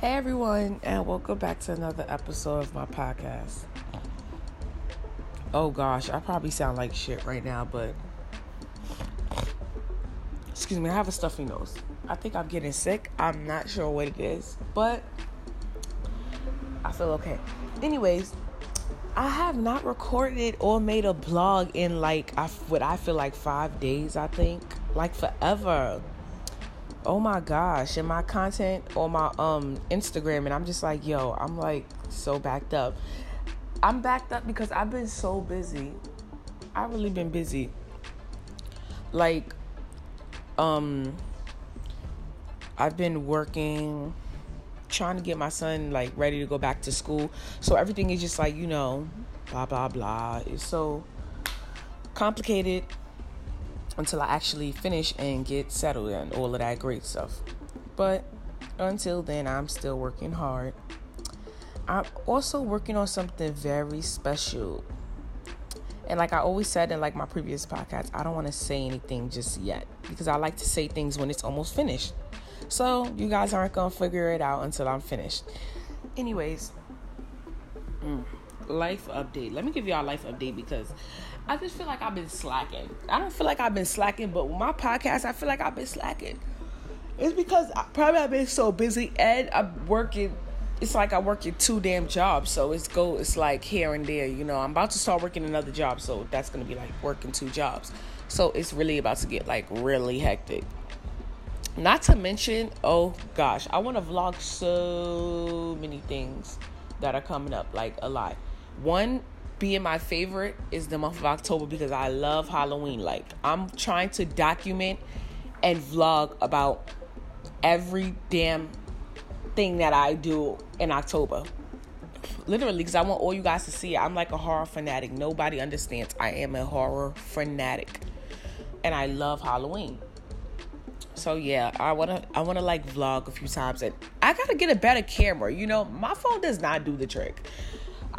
Hey everyone, and welcome back to another episode of my podcast. Oh gosh, I probably sound like shit right now, but excuse me, I have a stuffy nose. I think I'm getting sick. I'm not sure what it is, but I feel okay. Anyways, I have not recorded or made a blog in like what I feel like five days. I think like forever oh my gosh, and my content on my um Instagram, and I'm just like, yo, I'm like so backed up. I'm backed up because I've been so busy. I've really been busy. Like, um, I've been working, trying to get my son like ready to go back to school. So everything is just like, you know, blah blah blah. It's so complicated until I actually finish and get settled and all of that great stuff. But until then, I'm still working hard. I'm also working on something very special. And like I always said in like my previous podcast, I don't want to say anything just yet because I like to say things when it's almost finished. So you guys aren't gonna figure it out until I'm finished. Anyways, mm, life update. Let me give y'all a life update because I just feel like I've been slacking. I don't feel like I've been slacking, but with my podcast, I feel like I've been slacking. It's because I, probably I've been so busy and I'm working. It's like I work in two damn jobs, so it's go. It's like here and there. You know, I'm about to start working another job, so that's gonna be like working two jobs. So it's really about to get like really hectic. Not to mention, oh gosh, I want to vlog so many things that are coming up, like a lot. One being my favorite is the month of October because I love Halloween. Like, I'm trying to document and vlog about every damn thing that I do in October. Literally, because I want all you guys to see it. I'm like a horror fanatic. Nobody understands. I am a horror fanatic. And I love Halloween. So yeah, I wanna I wanna like vlog a few times and I gotta get a better camera. You know, my phone does not do the trick.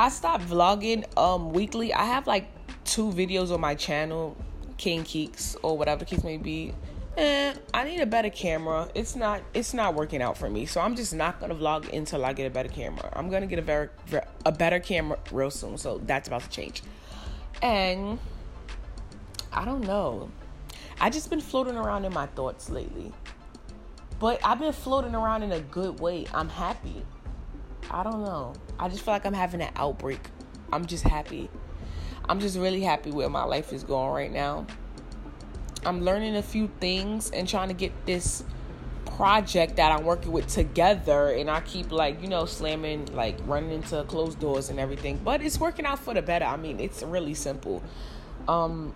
I stopped vlogging um weekly. I have like two videos on my channel, King Kiiks or whatever the case may be. And I need a better camera. It's not it's not working out for me. So I'm just not gonna vlog until I get a better camera. I'm gonna get a very a better camera real soon. So that's about to change. And I don't know. I just been floating around in my thoughts lately. But I've been floating around in a good way. I'm happy. I don't know. I just feel like I'm having an outbreak. I'm just happy. I'm just really happy where my life is going right now. I'm learning a few things and trying to get this project that I'm working with together and I keep like, you know, slamming like running into closed doors and everything, but it's working out for the better. I mean, it's really simple. Um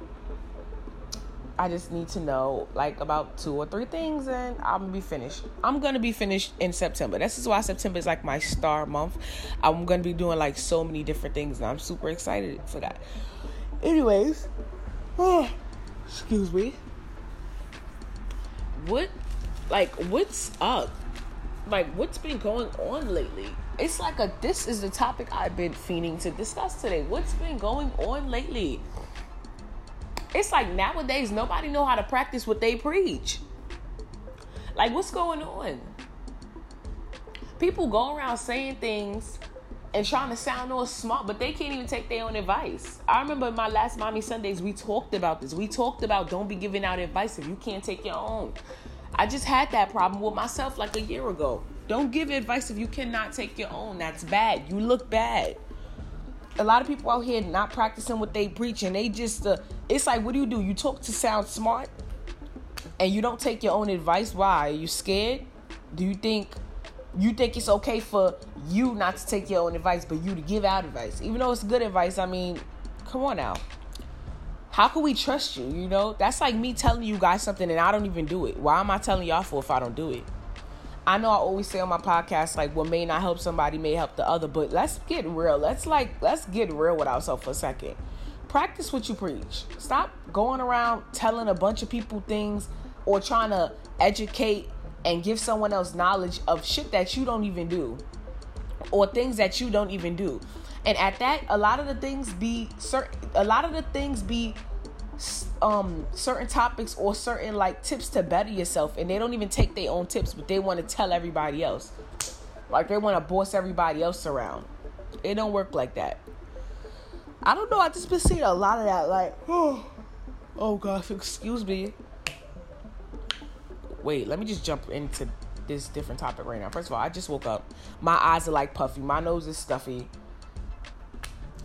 I just need to know like about two or three things and I'm gonna be finished. I'm gonna be finished in September. This is why September is like my star month. I'm gonna be doing like so many different things and I'm super excited for that. Anyways, oh, excuse me. What like what's up? Like what's been going on lately? It's like a this is the topic I've been fiending to discuss today. What's been going on lately? It's like nowadays nobody know how to practice what they preach. Like what's going on? People go around saying things and trying to sound all smart, but they can't even take their own advice. I remember my last Mommy Sundays, we talked about this. We talked about don't be giving out advice if you can't take your own. I just had that problem with myself like a year ago. Don't give advice if you cannot take your own. That's bad. You look bad a lot of people out here not practicing what they preach and they just uh, it's like what do you do? You talk to sound smart and you don't take your own advice? Why? Are you scared? Do you think you think it's okay for you not to take your own advice but you to give out advice? Even though it's good advice i mean come on now. How can we trust you you know? That's like me telling you guys something and i don't even do it. Why am i telling y'all for if i don't do it I know I always say on my podcast, like, what may not help somebody may help the other, but let's get real. Let's like, let's get real with ourselves for a second. Practice what you preach. Stop going around telling a bunch of people things or trying to educate and give someone else knowledge of shit that you don't even do or things that you don't even do. And at that, a lot of the things be certain, a lot of the things be um certain topics or certain like tips to better yourself and they don't even take their own tips but they want to tell everybody else Like they want to boss everybody else around. It don't work like that. I don't know. I just been seeing a lot of that. Like, oh, oh gosh, excuse me. Wait, let me just jump into this different topic right now. First of all, I just woke up. My eyes are like puffy. My nose is stuffy.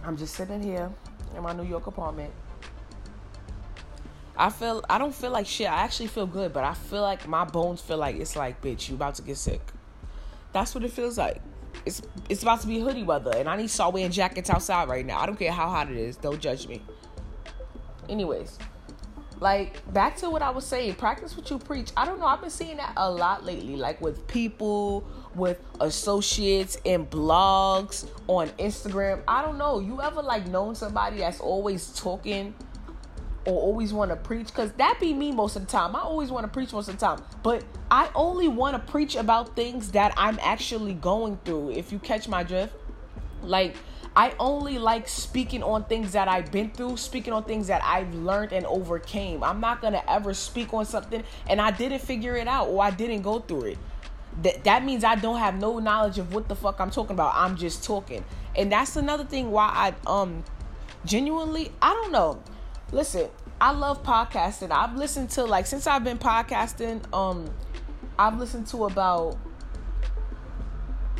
I'm just sitting here in my New York apartment. I feel I don't feel like shit. I actually feel good, but I feel like my bones feel like it's like, bitch, you about to get sick. That's what it feels like. It's it's about to be hoodie weather, and I need start wearing jackets outside right now. I don't care how hot it is. Don't judge me. Anyways, like back to what I was saying, practice what you preach. I don't know. I've been seeing that a lot lately, like with people, with associates in blogs on Instagram. I don't know. You ever like known somebody that's always talking or always want to preach because that be me most of the time. I always want to preach most of the time. But i only want to preach about things that i'm actually going through if you catch my drift. Like i only like speaking on things that i've been through speaking on things that i've learned and overcame. I'm not gonna ever speak on something and i didn't figure it out or i didn't go through it. That that means i don't have no knowledge of what the fuck i'm talking about. I'm just talking. And that's another thing why i um genuinely i don't know listen, I love podcasting. I've listened to like since I've been podcasting, um, I've listened to about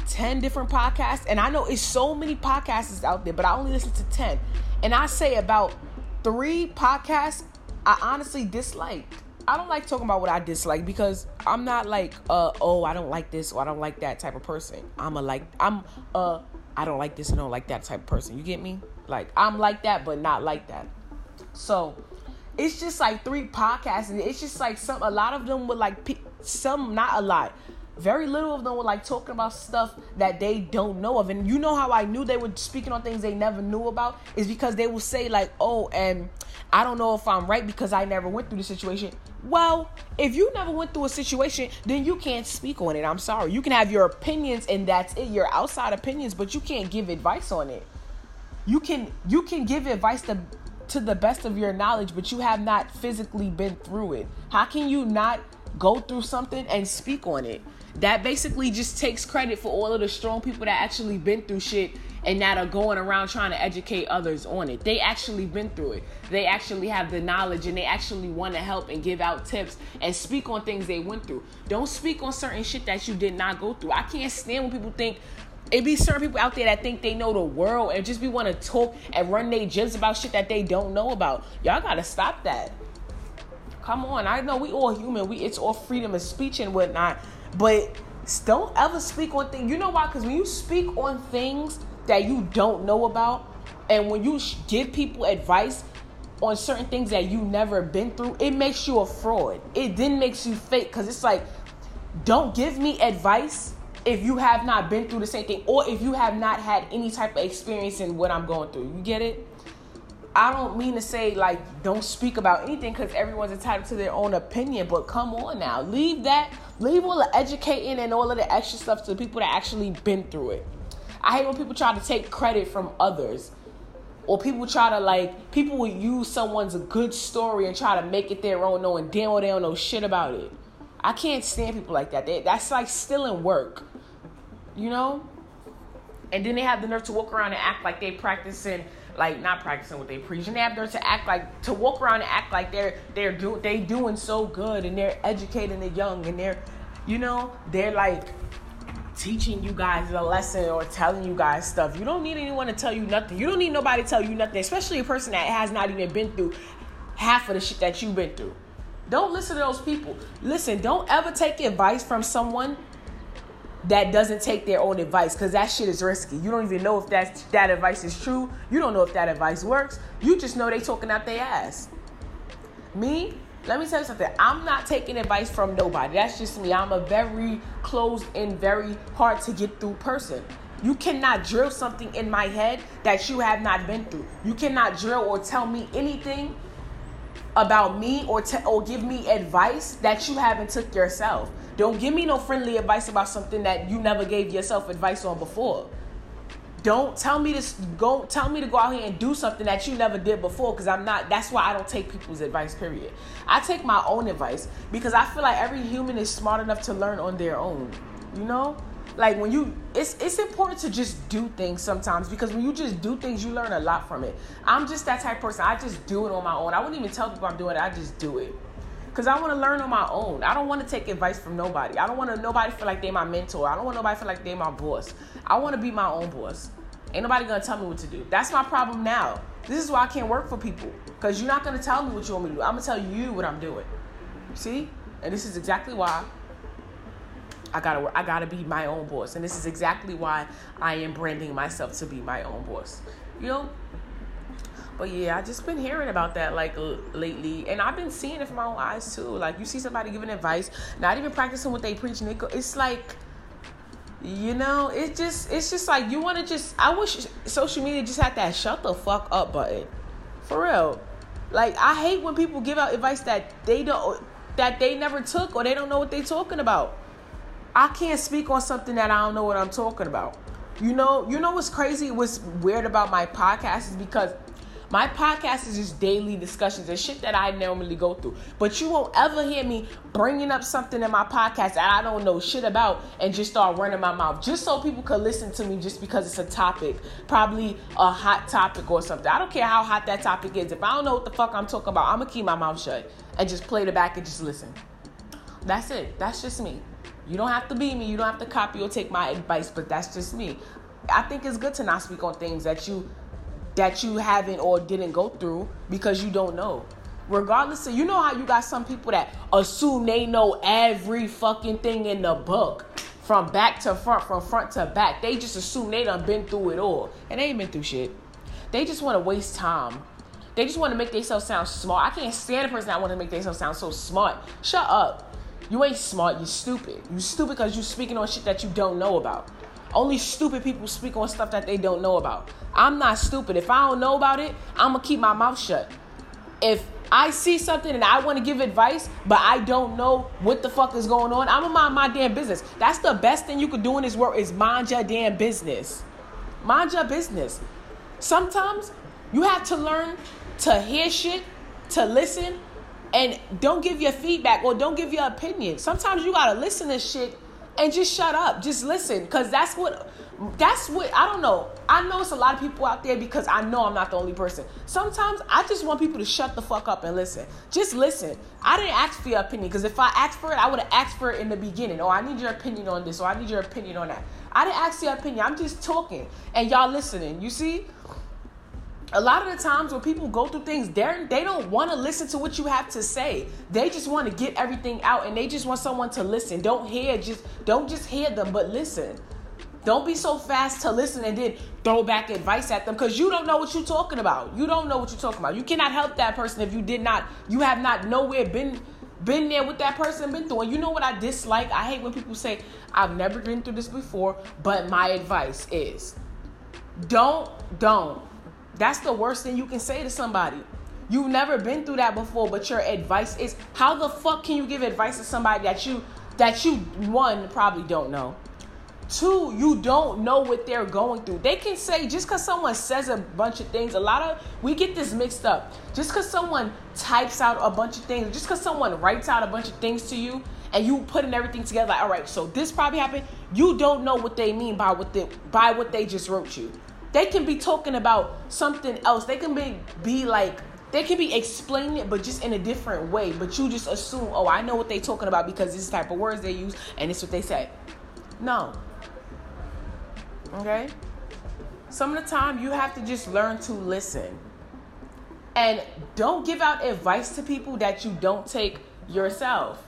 10 different podcasts. And I know it's so many podcasts out there, but I only listen to 10. And I say about three podcasts I honestly dislike I don't like talking about what I dislike because I'm not like uh oh I don't like this or I don't like that type of person. I'm a like I'm uh I don't like this and don't like that type of person. You get me? Like I'm like that but not like that. So it's just like three podcasts, and it's just like some a lot of them were like some not a lot. Very little of them were like talking about stuff that they don't know of. And you know how I knew they were speaking on things they never knew about is because they will say like, "Oh, and I don't know if I'm right because I never went through the situation." Well, if you never went through a situation, then you can't speak on it. I'm sorry. You can have your opinions and that's it, your outside opinions, but you can't give advice on it. You can you can give advice to to the best of your knowledge, but you have not physically been through it. How can you not go through something and speak on it? That basically just takes credit for all of the strong people that actually been through shit and that are going around trying to educate others on it. They actually been through it. They actually have the knowledge and they actually want to help and give out tips and speak on things they went through. Don't speak on certain shit that you did not go through. I can't stand when people think it be certain people out there that think they know the world and just be want to talk and run their jibs about shit that they don't know about. Y'all gotta stop that. Come on, I know we all human. We it's all freedom of speech and whatnot, but don't ever speak on things. You know why? Because when you speak on things that you don't know about, and when you give people advice on certain things that you never been through, it makes you a fraud. It then makes you fake because it's like, don't give me advice if you have not been through the same thing or if you have not had any type of experience in what I'm going through. You get it? I don't mean to say like don't speak about anything because everyone's entitled to their own opinion, but come on now, leave that, leave all the educating and all of the extra stuff to the people that actually been through it. I hate when people try to take credit from others, or people try to like people will use someone's good story and try to make it their own, knowing damn well they don't know shit about it. I can't stand people like that. They, that's like stealing work you know? And then they have the nerve to walk around and act like they practicing, like not practicing what they preach. And they have the nerve to act like to walk around and act like they're they're do they doing so good and they're educating the young and they're, you know, they're like teaching you guys a lesson or telling you guys stuff. You don't need anyone to tell you nothing. You don't need nobody to tell you nothing, especially a person that has not even been through half of the shit that you've been through. Don't listen to those people. Listen, don't ever take advice from someone that doesn't take their own advice because that shit is risky. You don't even know if that that advice is true. You don't know if that advice works. You just know they talking out their ass. Me, let me tell you something. I'm not taking advice from nobody. That's just me. I'm a very closed and very hard to get through person. You cannot drill something in my head that you have not been through. You cannot drill or tell me anything about me or te- or give me advice that you haven't took yourself. Don't give me no friendly advice about something that you never gave yourself advice on before. Don't tell me to go tell me to go out here and do something that you never did before because I'm not that's why I don't take people's advice period. I take my own advice because I feel like every human is smart enough to learn on their own. You know? Like when you it's it's important to just do things sometimes because when you just do things you learn a lot from it. I'm just that type of person i just do it on my own. I wouldn't even tell people i'm doing it i just do it. Because i want to learn on my own. I don't want to take advice from nobody. I don't want to nobody feel like they my mentor. I don't want nobody feel like they my boss. I want to be my own boss. Ain't nobody gonna tell me what to do. That's my problem now. This is why i can't work for people because you're not gonna tell me what you want me to do. I'm gonna tell you what i'm doing. See? And this is exactly why I gotta I gotta be my own boss, and this is exactly why I am branding myself to be my own boss. You know. But yeah, I just been hearing about that like l- lately, and I've been seeing it from my own eyes too. Like you see somebody giving advice, not even practicing what they preach, and it's like, you know, it just it's just like you want to just. I wish social media just had that shut the fuck up button, for real. Like I hate when people give out advice that they don't that they never took or they don't know what they're talking about. I can't speak on something that I don't know what I'm talking about. You know, you know what's crazy? What's weird about my podcast is because my podcast is just daily discussions and shit that I normally go through. But you won't ever hear me bringing up something in my podcast that I don't know shit about and just start running my mouth just so people could listen to me just because it's a topic, probably a hot topic or something. I don't care how hot that topic is. If I don't know what the fuck I'm talking about, I'm gonna keep my mouth shut and just play the back and just listen. That's it. That's just me. You don't have to be me. You don't have to copy or take my advice, but that's just me. I think it's good to not speak on things that you that you haven't or didn't go through because you don't know. Regardless of you know how you got some people that assume they know every fucking thing in the book from back to front, from front to back. They just assume they done been through it all. And they ain't been through shit. They just want to waste time. They just want to make themselves sound smart. I can't stand a person that want to make themselves sound so smart. Shut up. You ain't smart, you stupid. You stupid because you speaking on shit that you don't know about. Only stupid people speak on stuff that they don't know about. I'm not stupid. If I don't know about it, I'm gonna keep my mouth shut. If I see something and I want to give advice, but I don't know what the fuck is going on, I'm gonna mind my damn business. That's the best thing you could do in this world is mind your damn business. Mind your business. Sometimes you have to learn to hear shit, to listen, and don't give your feedback or don't give your opinion. Sometimes you gotta listen to shit and just shut up. Just listen, cause that's what that's what I don't know. I know it's a lot of people out there because I know I'm not the only person. Sometimes I just want people to shut the fuck up and listen. Just listen. I didn't ask for your opinion because if I asked for it, I would have asked for it in the beginning. Oh, I need your opinion on this, or I need your opinion on that. I didn't ask your opinion. I'm just talking and y'all listening. You see? A lot of the times when people go through things, they they don't want to listen to what you have to say. They just want to get everything out, and they just want someone to listen. Don't hear just don't just hear them, but listen. Don't be so fast to listen and then throw back advice at them because you don't know what you're talking about. You don't know what you're talking about. You cannot help that person if you did not. You have not nowhere been been there with that person been through. And you know what I dislike? I hate when people say I've never been through this before, but my advice is don't don't that's the worst thing you can say to somebody. You've never been through that before, but your advice is how the fuck can you give advice to somebody that you that you one probably don't know. Two, you don't know what they're going through. They can say just because someone says a bunch of things, a lot of we get this mixed up. Just because someone types out a bunch of things, just because someone writes out a bunch of things to you, and you putting everything together, like, all right, so this probably happened. You don't know what they mean by what they by what they just wrote you. They can be talking about something else. They can be be like they can be explaining it, but just in a different way. But you just assume, oh, I know what they're talking about because this type of words they use, and it's what they say. No. Okay. Some of the time, you have to just learn to listen, and don't give out advice to people that you don't take yourself.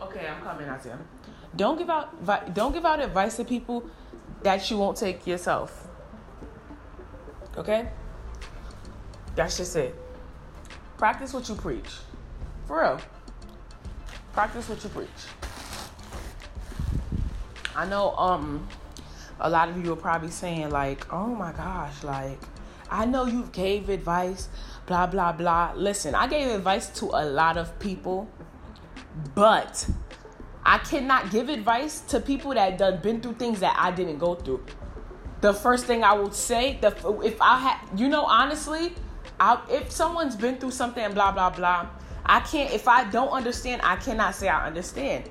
Okay, I'm coming out here. Don't give out don't give out advice to people that you won't take yourself. Okay? That's just it. Practice what you preach. For real. Practice what you preach. I know um a lot of you are probably saying like, "Oh my gosh, like I know you gave advice, blah blah blah." Listen, I gave advice to a lot of people, but I cannot give advice to people that done been through things that I didn't go through. The first thing I would say, the if I had, you know, honestly, I, if someone's been through something blah blah blah, I can't. If I don't understand, I cannot say I understand.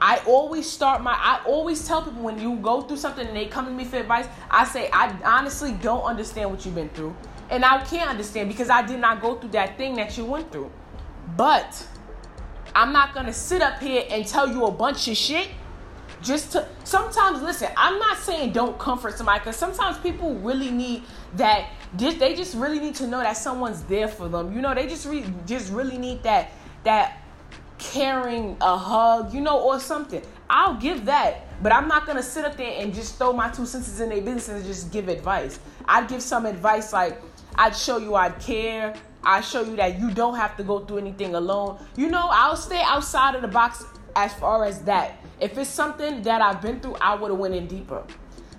I always start my I always tell people when you go through something and they come to me for advice, I say I honestly don't understand what you've been through. And I can't understand because I did not go through that thing that you went through. But I'm not gonna sit up here and tell you a bunch of shit just to sometimes listen i'm not saying don't comfort somebody because sometimes people really need that they just really need to know that someone's there for them you know they just re- just really need that that caring a hug you know or something. I'll give that but i'm not gonna sit up there and just throw my two senses in their business and just give advice. I'd give some advice like i'd show you i'd care i show you that you don't have to go through anything alone you know i'll stay outside of the box as far as that if it's something that I've been through, I would have went in deeper.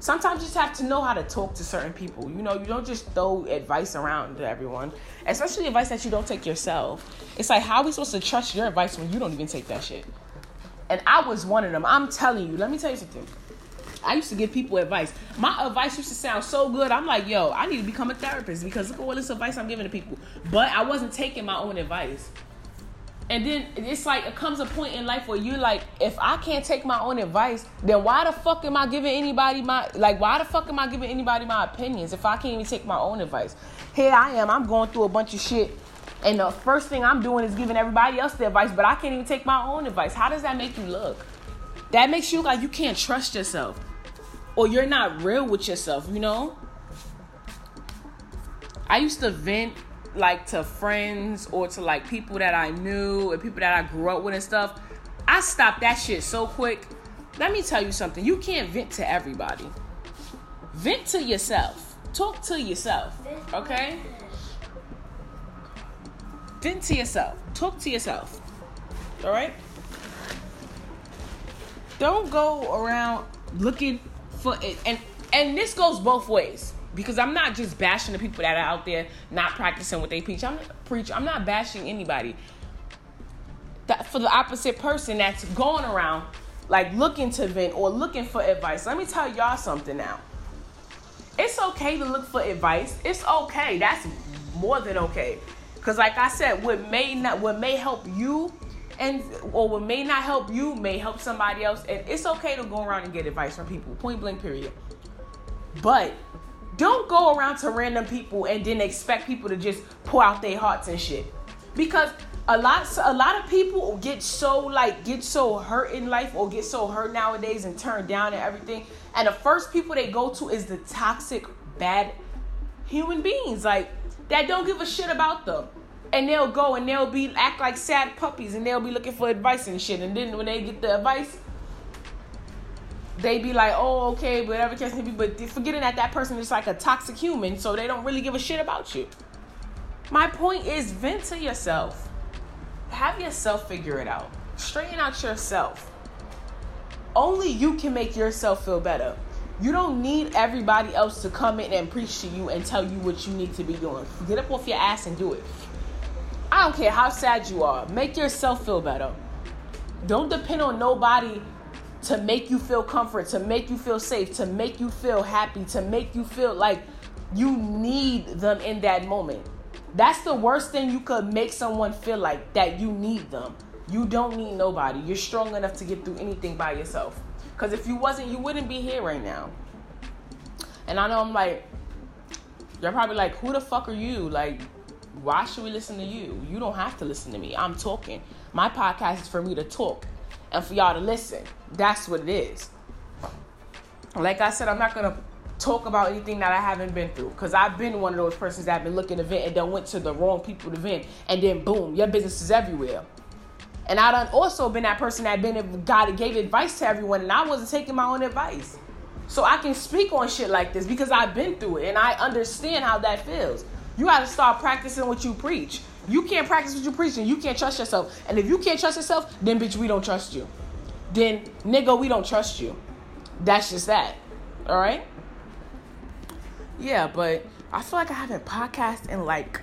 Sometimes you just have to know how to talk to certain people. You know, you don't just throw advice around to everyone, especially advice that you don't take yourself. It's like, how are we supposed to trust your advice when you don't even take that shit? And I was one of them. I'm telling you, let me tell you something. I used to give people advice. My advice used to sound so good. I'm like, yo, I need to become a therapist because look at all this advice I'm giving to people. But I wasn't taking my own advice. And then it's like it comes a point in life where you're like, if I can't take my own advice, then why the fuck am I giving anybody my like why the fuck am I giving anybody my opinions if I can't even take my own advice? Here I am, I'm going through a bunch of shit. And the first thing I'm doing is giving everybody else the advice, but I can't even take my own advice. How does that make you look? That makes you like you can't trust yourself. Or you're not real with yourself, you know? I used to vent like to friends or to like people that I knew and people that I grew up with and stuff, I stopped that shit so quick. Let me tell you something. You can't vent to everybody. Vent to yourself. Talk to yourself. Okay? Vent to yourself. Talk to yourself. All right? Don't go around looking for. And and this goes both ways because I'm not just bashing the people that are out there not practicing what they preach. I'm not preach. I'm not bashing anybody. That for the opposite person that's going around like looking to vent or looking for advice. Let me tell y'all something now. It's okay to look for advice. It's okay. That's more than okay. Cause like I said, what may not what may help you and or what may not help you may help somebody else. And it's okay to go around and get advice from people. Point blank period. But don't go around to random people and then expect people to just pour out their hearts and shit. Because a lot a lot of people get so like get so hurt in life or get so hurt nowadays and turned down and everything. And the first people they go to is the toxic bad human beings like that don't give a shit about them. And they'll go and they'll be act like sad puppies and they'll be looking for advice and shit. And then when they get the advice, they be like, oh, okay, whatever case may be, but forgetting that that person is like a toxic human, so they don't really give a shit about you. My point is, vent to yourself. Have yourself figure it out. Straighten out yourself. Only you can make yourself feel better. You don't need everybody else to come in and preach to you and tell you what you need to be doing. Get up off your ass and do it. I don't care how sad you are. Make yourself feel better. Don't depend on nobody to make you feel comfort, to make you feel safe, to make you feel happy, to make you feel like you need them in that moment. That's the worst thing you could make someone feel like that you need them. You don't need nobody. You're strong enough to get through anything by yourself. Because if you wasn't, you wouldn't be here right now. And I know I'm like, you're probably like, who the fuck are you? Like, why should we listen to you? You don't have to listen to me. I'm talking. My podcast is for me to talk and for y'all to listen. That's what it is. Like I said, I'm not gonna talk about anything that I haven't been through because I've been one of those persons that have been looking to vent and then went to the wrong people to vent, and then boom, your business is everywhere. And I done also been that person that been that gave advice to everyone, and I wasn't taking my own advice. So I can speak on shit like this because I've been through it and I understand how that feels. You got to start practicing what you preach. You can't practice what you preach and you can't trust yourself. And if you can't trust yourself, then bitch, we don't trust you. Then nigga, we don't trust you. That's just that. All right? Yeah, but I feel like I haven't podcasted in like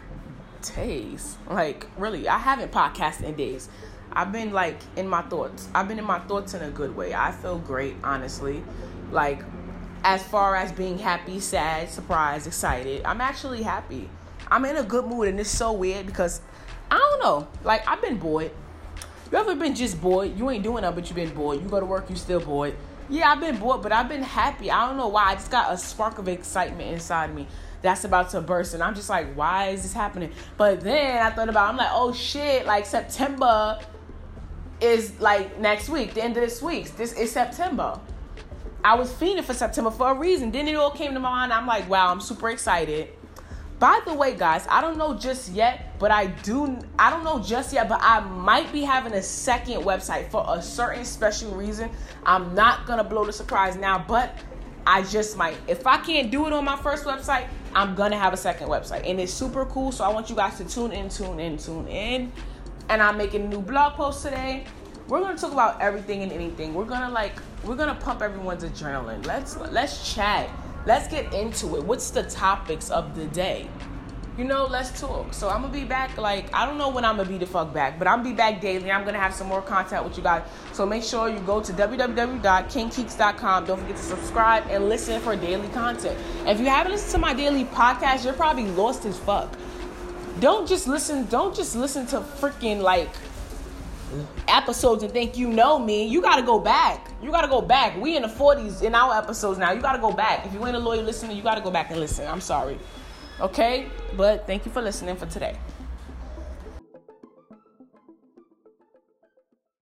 days. Like really, I haven't podcasted in days. I've been like in my thoughts. I've been in my thoughts in a good way. I feel great, honestly. Like as far as being happy, sad, surprised, excited, I'm actually happy. I'm in a good mood, and it's so weird because I don't know. Like I've been bored. You ever been just bored? You ain't doing nothing, but you been bored. You go to work, you still bored. Yeah, I've been bored, but I've been happy. I don't know why. I just got a spark of excitement inside me that's about to burst. And I'm just like, why is this happening? But then I thought about, I'm like, oh shit, like September is like next week, the end of this week. This is September. I was fiending for September for a reason. Then it all came to my mind. I'm like, wow, I'm super excited. By the way, guys, I don't know just yet, but I do. I don't know just yet, but I might be having a second website for a certain special reason. I'm not gonna blow the surprise now, but I just might. If I can't do it on my first website, I'm gonna have a second website, and it's super cool. So I want you guys to tune in, tune in, tune in. And I'm making a new blog post today. We're gonna talk about everything and anything. We're gonna like we're gonna pump everyone's adrenaline. Let's let's chat. Let's get into it. What's the topics of the day? You know, let's talk. So I'm gonna be back. Like I don't know when I'm gonna be the fuck back, but I'm be back daily. I'm gonna have some more content with you guys. So make sure you go to www.kingkiiks.com. Don't forget to subscribe and listen for daily content. If you haven't listened to my daily podcast, you're probably lost as fuck. Don't just listen. Don't just listen to freaking like episodes and think you know me. You gotta go back. You gotta go back. We in the 40s in our episodes now. You gotta go back. If you ain't a loyal listener, you gotta go back and listen. I'm sorry. Okay? But thank you for listening for today.